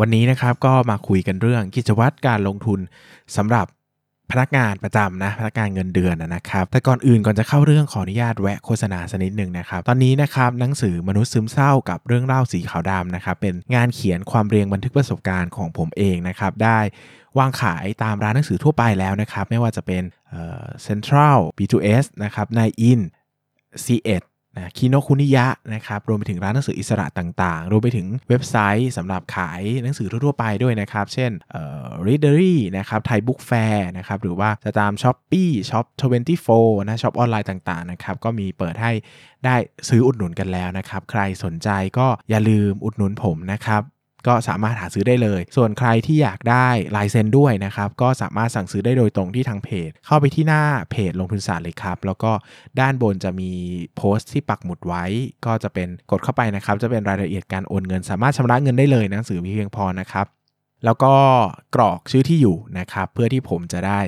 วันนี้นะครับก็มาคุยกันเรื่องกิจวัตรการลงทุนสำหรับพนักงานประจำนะพนักงานเงินเดือนนะครับแต่ก่อนอื่นก่อนจะเข้าเรื่องขออนุญาตแวะโฆษณาสักนิดหนึ่งนะครับตอนนี้นะครับหนังสือมนุษย์ซึมเศร้ากับเรื่องเล่าสีขาวดำนะครับเป็นงานเขียนความเรียงบันทึกประสบการณ์ของผมเองนะครับได้วางขายตามร้านหนังสือทั่วไปแล้วนะครับไม่ว่าจะเป็นเซ็นทรัล B2S นะครับนายอิน C1 นะคิโนคุนิยะนะครับรวมไปถึงร้านหนังสืออิสระต่างๆ รวมไปถึงเว็บไซต์สำหรับขายหนังสือทั่วๆไปด้วยนะครับ เช่นเอ่อ Readery นะครับ Thai Book Fair นะครับหรือว่าจะตาม Shopee Shop 24นะช็อปออนไลน์ต่างๆนะครับก็มีเปิดให้ได้ซื้ออุดหนุนกันแล้วนะครับ ใครสนใจก็อย่าลืมอุดหนุนผมนะครับ ก็สามารถหาซื้อได้เลย ส่วนใครที่อยากได้ลายเซ็นด้วยนะครับ ก็สามารถสั่งซื้อได้โดยตรงที่ทางเพจ เข้าไปที่หน้าเพจลงทุนศาสตร์เลยครับ แล้วก็ด้านบนจะมีโพสต์ที่ปักหมุดไว้ ก็จะเป็นกดเข้าไปนะครับ จะเป็นรายละเอียดการโอนเงิน สามารถชำระเงินได้เลยหนังสือมีเพียงพอนะครับ แล้วก็กรอกชื่อที่อยู่นะครับ เพื่อที่ผมจะได้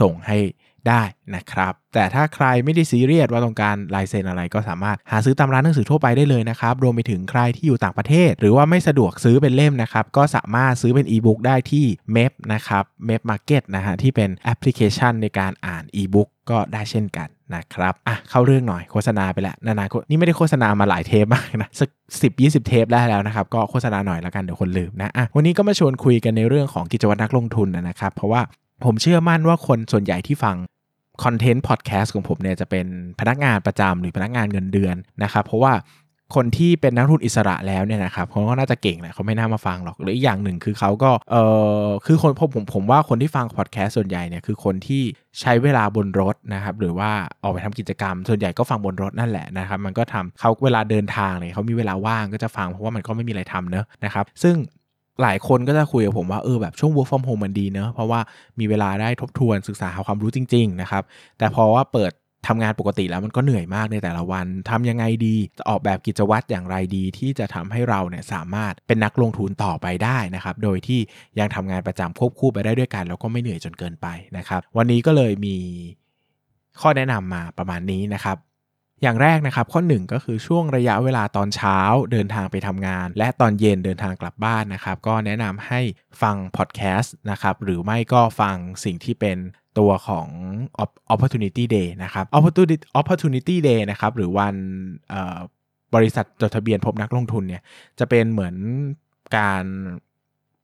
ส่งให้ ได้นะครับ แต่ถ้าใครไม่ได้ซีเรียสว่าต้องการลายเซ็นอะไรก็สามารถหาซื้อตามร้านหนังสือทั่วไปได้เลยนะครับ รวมไปถึงใครที่อยู่ต่างประเทศ หรือว่าไม่สะดวกซื้อเป็นเล่มนะครับ ก็สามารถซื้อเป็นอีบุ๊กได้ที่ MEB นะครับ MEB Market นะฮะที่เป็นแอปพลิเคชันในการอ่านอีบุ๊กก็ได้เช่นกันนะครับอะเข้าเรื่องหน่อยโฆษณาไปแล้วนานานี่ไม่ได้โฆษณามาหลายเทปมากนะสักสิบยีเทปได้แล้วนะครับ ก็โฆษณาหน่อยแล้วกันเดี๋ยวคนลืมนะอะวันนี้ก็มาชวนคุยกันในเรื่องของกิจวัตรนักลงทุนนะครับ เพราะว่าผมเชื่อมั่นว่าคนส่วนใหญ่ที่ฟัง content podcast ของผมเนี่ยจะเป็นพนักงานประจำหรือพนักงานเงินเดือนนะครับเพราะว่าคนที่เป็นนักลงทุนอิสระแล้วเนี่ยนะครับเขาก็น่าจะเก่งแหละเขาไม่น่ามาฟังหรอกหรืออีกอย่างหนึ่งคือเขาก็เออคือคนผมผมผมว่าคนที่ฟังพอดแคสต์ส่วนใหญ่เนี่ยคือคนที่ใช้เวลาบนรถนะครับหรือว่าออกไปทำกิจกรรม ส่วนใหญ่ก็ฟังบนรถนั่นแหละนะครับมันก็ทำเขาเวลาเดินทางเลยเขามีเวลาว่างก็จะฟังเพราะว่ามันก็ไม่มีอะไรทำเนอะนะครับซึ่ง หลายคนก็จะคุยกับผมว่าเออแบบช่วง work from home มันดีเนอะเพราะว่ามีเวลาได้ทบทวนศึกษาหาความรู้จริง ๆ นะครับ แต่พอว่าเปิดทำงานปกติแล้วมันก็เหนื่อยมากในแต่ละวันทำยังไงดี จะออกแบบกิจวัตรอย่างไรดี ที่จะทำให้เราเนี่ยสามารถเป็นนักลงทุนต่อไปได้นะครับ โดยที่ยังทำงานประจำควบคู่ไปได้ด้วยกัน แล้วก็ไม่เหนื่อยจนเกินไปนะครับ วันนี้ก็เลยมีข้อแนะนำมาประมาณนี้นะครับ อย่างแรกนะครับข้อ 1 ก็คือช่วงระยะเวลาตอนเช้าเดินทางไปทำงาน และตอนเย็นเดินทางกลับบ้านนะครับ ก็แนะนำให้ฟังพอดแคสต์นะครับหรือไม่ก็ฟังสิ่งที่เป็นตัวของ opportunity day นะครับ opportunity opportunity day นะครับหรือวันบริษัทจดทะเบียนพบนักลงทุนเนี่ยจะเป็นเหมือนการ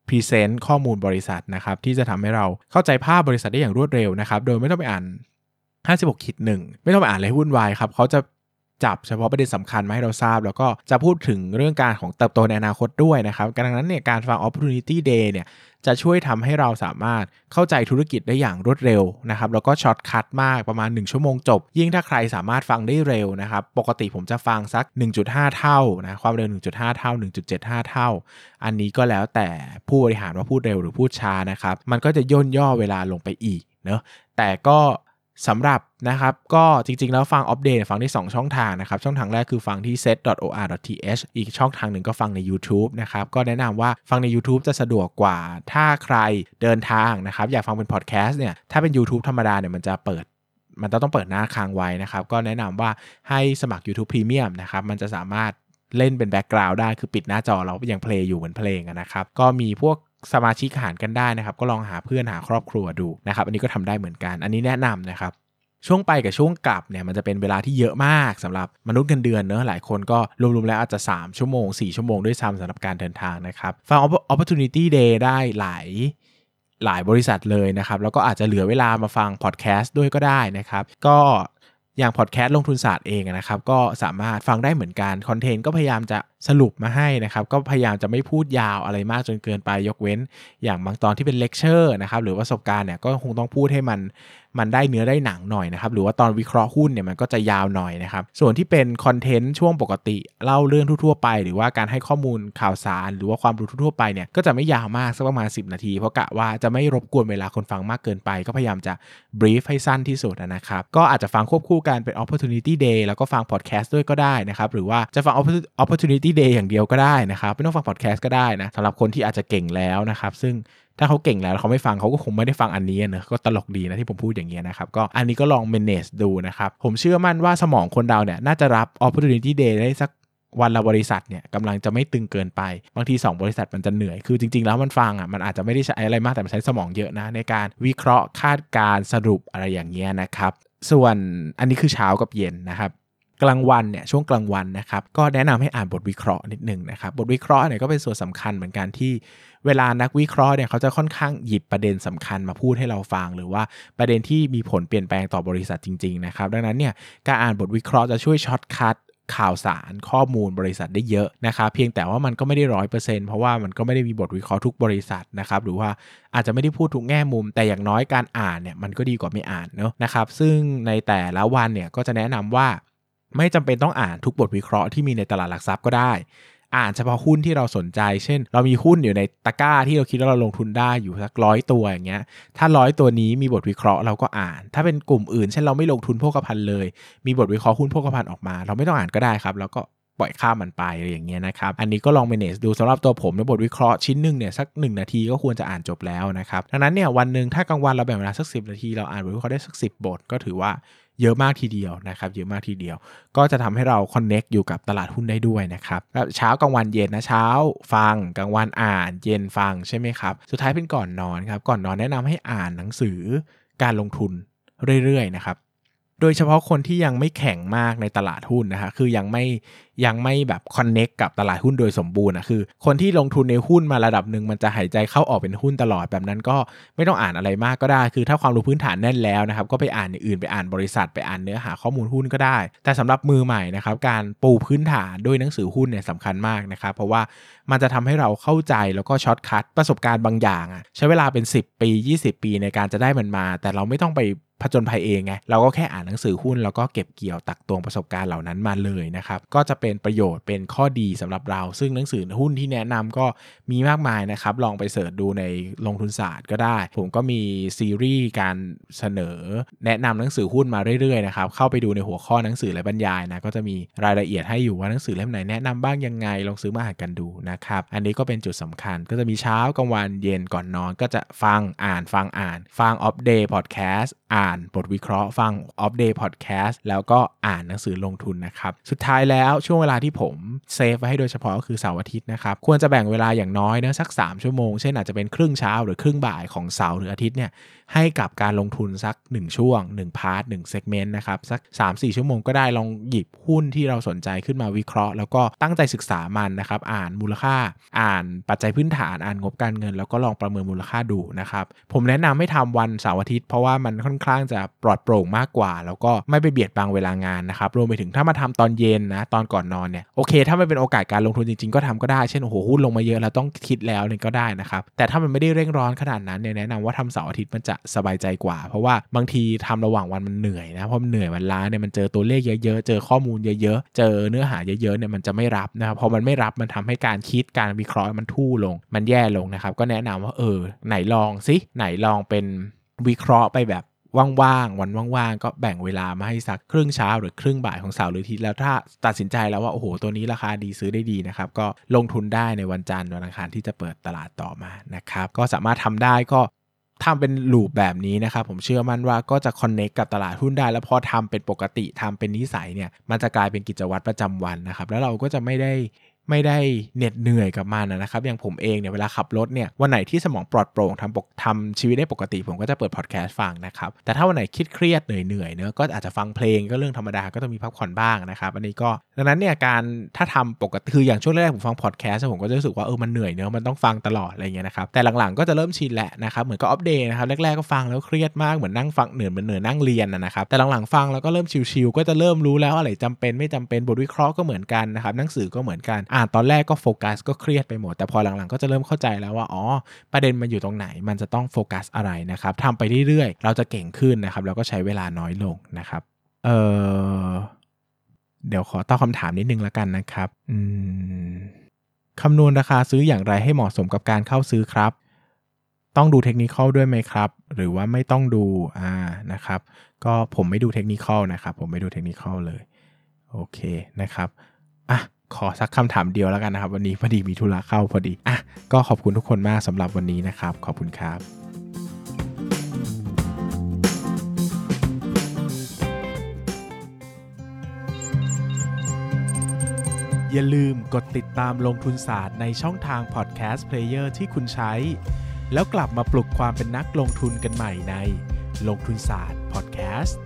present ข้อมูลบริษัทนะครับที่จะทำให้เราเข้าใจภาพบริษัทได้อย่างรวดเร็วนะครับ โดยไม่ต้องไปอ่าน 56ขีดหนึ่งไม่ต้องไปอ่านอะไรวุ่นวายครับเขาจะจับเฉพาะประเด็นสำคัญมาให้เราทราบ แล้วก็จะพูดถึงเรื่องการของเติบโตในอนาคตด้วยนะครับดังนั้นเนี่ยการฟัง opportunity day เนี่ยจะช่วยทำให้เราสามารถเข้าใจธุรกิจได้อย่างรวดเร็วนะครับแล้วก็ shortcut มากประมาณ 1 ชั่วโมงจบ ยิ่งถ้าใครสามารถฟังได้เร็วนะครับปกติผมจะฟังสัก 1.5 เท่านะความเร็ว 1.5 เท่า 1.75 เท่า อันนี้ก็แล้วแต่ผู้บริหารว่าพูดเร็วหรือพูดช้านะครับมันก็จะย่นย่อเวลาลงไปอีกเนาะแต่ก็ สำหรับนะครับ ก็จริงๆ แล้วฟังอัปเดตฟังได้ 2 ช่องทางนะครับ ช่องทางแรกคือฟังที่ set.or.th อีกช่องทางหนึ่งก็ฟังใน YouTube นะครับ ก็แนะนำว่าฟังใน YouTube จะสะดวกกว่า ถ้าใครเดินทางนะครับ อยากฟังเป็นพอดแคสต์เนี่ย ถ้าเป็น YouTube ธรรมดาเนี่ยมันจะเปิดมันต้องเปิดหน้าค้างไว้นะครับ ก็แนะนำว่าให้สมัคร YouTube Premium นะครับ มันจะสามารถเล่นเป็นแบ็กกราวด์ได้ คือปิดหน้าจอเรายังเพลงอยู่เหมือนเพลงนะครับ ก็มีพวก สมาชิกหารกันได้นะครับ ก็ลองหาเพื่อนหาครอบครัวดูนะครับ อันนี้ก็ทำได้เหมือนกัน อันนี้แนะนำนะครับช่วงไปกับช่วงกลับเนี่ยมันจะเป็นเวลาที่เยอะมากสำหรับมนุษย์เงินเดือนเนอะหลายคนก็รวมๆแล้วอาจจะ 3 ชั่วโมง 4 ชั่วโมงด้วยซ้ำสำหรับการเดินทางนะครับฟัง opportunity day ได้หลายหลายบริษัทเลยนะครับ แล้วก็อาจจะเหลือเวลามาฟังพอดแคสต์ด้วยก็ได้นะครับ ก็อย่างพอดแคสต์ลงทุนศาสตร์เองนะครับ ก็สามารถฟังได้เหมือนกัน คอนเทนต์ก็พยายามจะสรุปมาให้นะครับ ก็พยายามจะไม่พูดยาวอะไรมากจนเกินไปยกเว้น อย่างบางตอนที่เป็นเลคเชอร์นะครับหรือประสบการณ์เนี่ยก็คงต้องพูดให้มันมันได้เนื้อได้หนังหน่อยนะครับหรือว่าตอนวิเคราะห์หุ้นเนี่ยมันก็จะยาวหน่อยนะครับส่วนที่เป็นคอนเทนต์ช่วงปกติเล่าเรื่องทั่วๆไป หรือว่าการให้ข้อมูลข่าวสาร หรือว่าความรู้ทั่วไปเนี่ยก็จะไม่ยาวมากสักประมาณ 10 นาที เพราะกะว่าจะไม่รบกวนเวลาคนฟังมากเกินไป ก็พยายามจะbrief ให้สั้นที่สุดนะครับก็อาจจะฟังควบคู่กันเป็น opportunity day แล้วก็ฟังพอดแคสต์ด้วยก็ได้นะครับหรือว่าจะฟัง opportunity day อย่างเดียวก็ได้นะครับ ไม่ต้องฟังพอดแคสต์ก็ได้นะสำหรับคนที่อาจจะเก่งแล้วนะครับ ซึ่งถ้าเขาเก่งแล้วเขาไม่ฟังเขาก็คงไม่ได้ฟังอันนี้นะก็ตลกดีนะที่ผมพูดอย่างเงี้ยนะครับก็อันนี้ก็ลอง manage ดูนะครับผมเชื่อมั่นว่าสมองคนเราเนี่ยน่าจะรับ opportunity day ได้สักวันละบริษัทเนี่ยกำลังจะไม่ตึงเกินไป บางที 2 บริษัทมันจะเหนื่อย คือจริง ๆ แล้วมันฟังอะมันอาจจะไม่ได้ใช้อะไรมากแต่มันใช้สมองเยอะนะ ในการวิเคราะห์คาดการสรุปอะไรอย่างเงี้ยนะครับ ส่วนอันนี้คือเช้ากับเย็นนะครับ กลางวันเนี่ยช่วงกลางวันนะครับก็แนะนำให้อ่านบทวิเคราะห์นิดนึงนะครับบทวิเคราะห์เนี่ยก็เป็นส่วนสำคัญเหมือนกันที่เวลานักวิเคราะห์เนี่ยเขาจะค่อนข้างหยิบประเด็นสำคัญมาพูดให้เราฟัง หรือว่าประเด็นที่มีผลเปลี่ยนแปลงต่อบริษัทจริงๆนะครับดังนั้นเนี่ยการอ่านบทวิเคราะห์จะช่วย shortcut ข่าวสารข้อมูลบริษัทได้เยอะนะครับเพียงแต่ว่ามันก็ไม่ได้ร้อยเปอร์เซ็นต์เพราะว่ามันก็ไม่ได้มีบทวิเคราะห์ทุกบริษัทนะครับหรือว่าอาจจะไม่ได้พูดทุกแง่มุม แต่อย่างน้อยการอ่านเนี่ยมันก็ดีกว่าไม่อ่านเนาะนะครับซึ่งในแต่ละวันเนี่ยก็จะแนะนำว่า ไม่จำเป็นต้องอ่านทุกบทวิเคราะห์ที่มีในตลาดหลักทรัพย์ก็ได้ อ่านเฉพาะหุ้นที่เราสนใจ เช่น เรามีหุ้นอยู่ในตะกร้าที่เราคิดว่าเราลงทุนได้อยู่สักร้อยตัวอย่างเงี้ย ถ้าร้อยตัวนี้มีบทวิเคราะห์เราก็อ่าน ถ้าเป็นกลุ่มอื่น เช่นเราไม่ลงทุนพวกพันเลย มีบทวิเคราะห์หุ้นพวกพันออกมา เราไม่ต้องอ่านก็ได้ครับ แล้วก็ปล่อยข้ามมันไปอะไรอย่างเงี้ยนะครับ อันนี้ก็ลอง manage ดูสำหรับตัวผมในบทวิเคราะห์ชิ้นหนึ่งเนี่ยสัก 1 นาทีก็ควรจะอ่านจบแล้วนะครับ ดังนั้นเนี่ยวันหนึ่งถ้ากลางวันเราแบ่งเวลาสัก 10 นาทีเราอ่านบทวิเคราะห์ได้สัก 10 บท ก็ถือว่า เยอะมากทีเดียวนะครับเยอะมากทีเดียว ก็จะทำให้เราคอนเน็กอยู่กับตลาดหุ้นได้ด้วยนะครับเช้ากลางวันเย็นนะเช้า ฟังกลางวันอ่าน เย็นฟังใช่ไหมครับ สุดท้ายเป็นก่อนนอนครับก่อนนอนแนะนำให้อ่านหนังสือการลงทุนเรื่อยๆนะครับ โดยเฉพาะคนที่ยังไม่แข็งมากในตลาดหุ้นนะฮะคือยังไม่ยังไม่แบบคอนเน็กกับตลาดหุ้นโดยสมบูรณ์นะคือ คนที่ลงทุนในหุ้นมาระดับหนึ่งมันจะหายใจเข้าออกเป็นหุ้นตลอดแบบนั้นก็ไม่ต้องอ่านอะไรมากก็ได้ คือถ้าความรู้พื้นฐานแน่นแล้วนะครับก็ไปอ่านอื่นไปอ่านบริษัทไปอ่านเนื้อหาข้อมูลหุ้นก็ได้ แต่สำหรับมือใหม่นะครับการปูพื้นฐานด้วยหนังสือหุ้นเนี่ยสำคัญมากนะครับเพราะว่ามันจะทำให้เราเข้าใจแล้วก็ช็อตคัดประสบการณ์บางอย่างอะใช้เวลาเป็น 10 ปี 20 ปีในการจะได้มันมา แต่เราไม่ต้องไป ผจญภัยเองไงเราก็แค่อ่านหนังสือหุ้นแล้วก็เก็บเกี่ยวตักตวงประสบการณ์เหล่านั้นมาเลยนะครับก็จะเป็นประโยชน์เป็นข้อดีสำหรับเรา ซึ่งหนังสือหุ้นที่แนะนำก็มีมากมายนะครับลองไป search ดูในลงทุนศาสตร์ก็ได้ ผมก็มีซีรีส์การเสนอ แนะนำหนังสือหุ้นมาเรื่อยๆนะครับเข้าไปดูในหัวข้อหนังสือและบรรยายนะก็จะมีรายละเอียดให้อยู่ว่าหนังสือเล่มไหนแนะนำบ้างยังไงลองซื้อมาอ่านกันดูนะครับอันนี้ก็เป็นจุดสำคัญ ก็จะมีเช้ากลางวันเย็นก่อนนอน ก็จะฟังอ่านฟังอ่าน ฟัง opp day พอดแคสต์อ่านบทวิเคราะห์ฟัง opp day พอดแคสต์แล้วก็อ่านหนังสือลงทุนนะครับ สุดท้ายแล้วช่วงเวลาที่ผมsave ไว้ให้โดยเฉพาะก็คือเสาร์อาทิตย์นะครับ ควรจะแบ่งเวลาอย่างน้อยนะสัก 3 ชั่วโมง เช่นอาจจะเป็นครึ่งเช้าหรือครึ่งบ่ายของเสาร์หรืออาทิตย์เนี่ยให้กับการลงทุนสัก 1 ช่วง 1 part 1 segment นะครับสัก 3-4 ชั่วโมงก็ได้ลองหยิบหุ้นที่เราสนใจขึ้นมาวิเคราะห์ แล้วก็ตั้งใจศึกษามันนะครับอ่านมูลค่า อ่านปัจจัยพื้นฐานอ่านงบการเงิน แล้วก็ลองประเมินมูลค่าดูนะครับผมแนะนำให้ทำวันเสาร์อาทิตย์เพราะว่ามันค่อนข้างจะปลอดโปร่งมากกว่า แล้วก็ไม่ไปเบียดบังเวลางานนะครับรวมไปถึงถ้ามาทำตอนเย็นนะตอนก่อนนอนเนี่ยโอเค ถ้ามันเป็นโอกาสการลงทุนจริงๆ ก็ทำก็ได้เช่นโอ้โหหุ้นลงมาเยอะแล้วต้องคิดแล้วเนี่ยก็ได้นะครับแต่ถ้ามันไม่ได้เร่งร้อนขนาดนั้นเนี่ยแนะนำว่าทำเสาร์อาทิตย์มันจะสบายใจกว่า เพราะว่าบางทีทำระหว่างวันมันเหนื่อยนะเพราะมันเหนื่อยมันล้าเนี่ยมันเจอตัวเลขเยอะๆเจอข้อมูลเยอะๆ เจอเนื้อหาเยอะๆเนี่ยมันจะไม่รับนะครับพอมันไม่รับมันทำให้การคิดการวิเคราะห์มันทู่ลง มันแย่ลงนะครับก็แนะนำว่าเออไหนลองสิไหนลองเป็นวิเคราะห์ไปแบบ ว่างๆวันว่างๆก็แบ่งเวลามาให้สักครึ่งเช้าหรือครึ่งบ่ายของเสาร์หรืออาทิตย์แล้วถ้าตัดสินใจแล้วว่าโอ้โหตัวนี้ราคาดีซื้อได้ดีนะครับก็ลงทุนได้ในวันจันทร์วันอังคารที่จะเปิดตลาดต่อมานะครับก็สามารถทำได้ก็ทำเป็นลูปแบบนี้นะครับผมเชื่อมั่นว่าก็จะคอนเน็กกับตลาดหุ้นได้ แล้วพอทำเป็นปกติทำเป็นนิสัยเนี่ยมันจะกลายเป็นกิจวัตรประจำวันนะครับแล้วเราก็จะไม่ได้ ไม่ได้เหน็ดเหนื่อยกับมันนะครับอย่างผมเองเนี่ยเวลาขับรถเนี่ยวันไหนที่สมองปลอดโปร่งทำปกทำชีวิตได้ปกติ ผมก็จะเปิดพอดแคสต์ฟังนะครับแต่ถ้าวันไหนคิดเครียดเหนื่อยเหนื่อยเนอะก็อาจจะฟังเพลงก็เรื่องธรรมดาก็ต้องมีพักผ่อนบ้างนะครับอันนี้ก็ดังนั้นเนี่ยการถ้าทำปกติคืออย่างช่วงแรกผมฟังพอดแคสต์ผมก็จะรู้สึกว่าเออมันเหนื่อยเนอะมันต้องฟังตลอดอะไรเงี้ยนะครับแต่หลังๆก็จะเริ่มชินแหละนะครับเหมือนกับอัปเดตนะครับแรกๆก็ฟังแล้วเครียดมากเหมือนนั่งฟังเหนื่อยเหมือนเหนื่อยนั่งเรียนนะครับแต่หลังๆฟังแล้วก็เริ่มชิลๆก็จะเริ่มรู้แล้วอะไรจำเป็นไม่จำเป็นบทวิเคราะห์ก็เหมือนกันนะครับหนังสือก็เหมือนกันออ่านตอนแรกก็โฟกัสก็เครียดไปหมด แต่พอหลังๆ ก็จะเริ่มเข้าใจแล้วว่าอ๋อประเด็นมันอยู่ตรงไหน มันจะต้องโฟกัสอะไรนะครับทำไปเรื่อยๆ เราจะเก่งขึ้นนะครับแล้วก็ใช้เวลาน้อยลงนะครับเออเดี๋ยวขอตอบคำถามนิดนึงแล้วกันนะครับอืมคำนวณราคาซื้ออย่างไรให้เหมาะสมกับการเข้าซื้อครับ ต้องดูเทคนิคด้วยไหมครับ หรือว่าไม่ต้องดูอ่านะครับ ก็ผมไม่ดูเทคนิคนะครับ ผมไม่ดูเทคนิคเลย โอเคนะครับอะ ขอสักคำถามเดียวแล้วกันนะครับ วันนี้พอดีมีธุระเข้าพอดีอะก็ขอบคุณทุกคนมากสำหรับวันนี้นะครับ ขอบคุณครับอย่าลืมกดติดตามลงทุนศาสตร์ในช่องทางพอดแคสต์เพลเยอร์ที่คุณใช้ แล้วกลับมาปลุกความเป็นนักลงทุนกันใหม่ในลงทุนศาสตร์พอดแคสต์